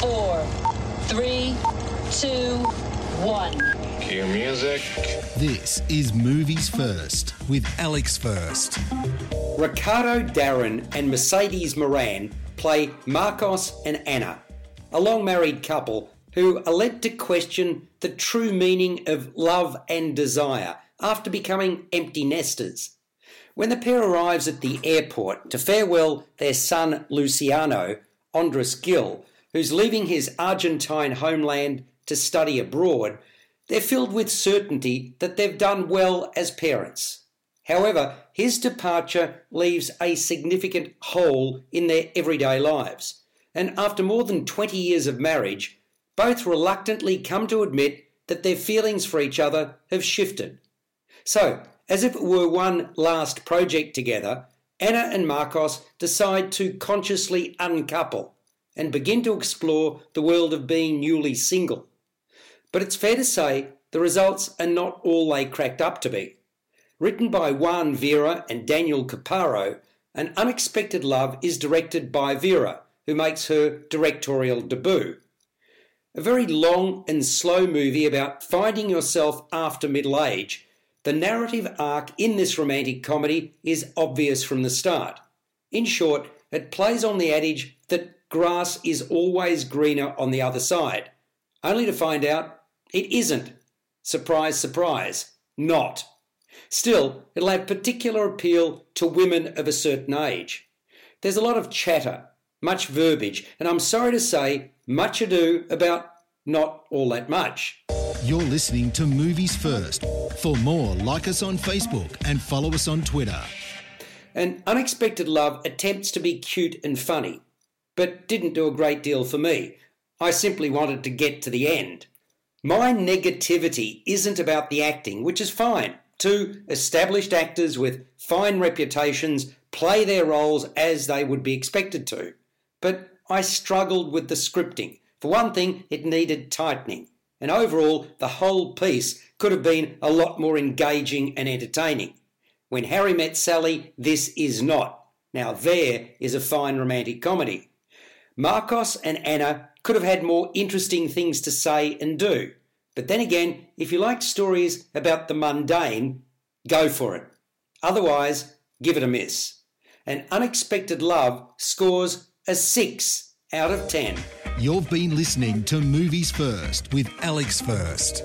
four, three, two, one. Cue music. This is Movies First with Alex First. Ricardo Darin and Mercedes Moran play Marcos and Anna, a long married couple who are led to question the true meaning of love and desire after becoming empty nesters. When the pair arrives at the airport to farewell their son Luciano, Andres Gil, who's leaving his Argentine homeland to study abroad, they're filled with certainty that they've done well as parents. However, his departure leaves a significant hole in their everyday lives, and after more than 20 years of marriage, both reluctantly come to admit that their feelings for each other have shifted. So, as if it were one last project together, Anna and Marcos decide to consciously uncouple and begin to explore the world of being newly single. But it's fair to say the results are not all they cracked up to be. Written by Juan Vera and Daniel Caparo, An Unexpected Love is directed by Vera, who makes her directorial debut. A very long and slow movie about finding yourself after middle age the narrative arc in this romantic comedy is obvious from the start. In short, it plays on the adage that grass is always greener on the other side, only to find out it isn't. Surprise, surprise, not. Still, it'll have particular appeal to women of a certain age. There's a lot of chatter, much verbiage, and I'm sorry to say, much ado about not all that much. You're listening to Movies First. For more, like us on Facebook and follow us on Twitter. An Unexpected Love attempts to be cute and funny, but didn't do a great deal for me. I simply wanted to get to the end. My negativity isn't about the acting, which is fine. Two established actors with fine reputations play their roles as they would be expected to. But I struggled with the scripting. For one thing, it needed tightening and overall, the whole piece could have been a lot more engaging and entertaining. When Harry Met Sally, this is not. Now, there is a fine romantic comedy. Marcos and Anna could have had more interesting things to say and do. But then again, if you like stories about the mundane, go for it. Otherwise, give it a miss. An Unexpected Love scores a 6 out of 10. You've been listening to Movies First with Alex First.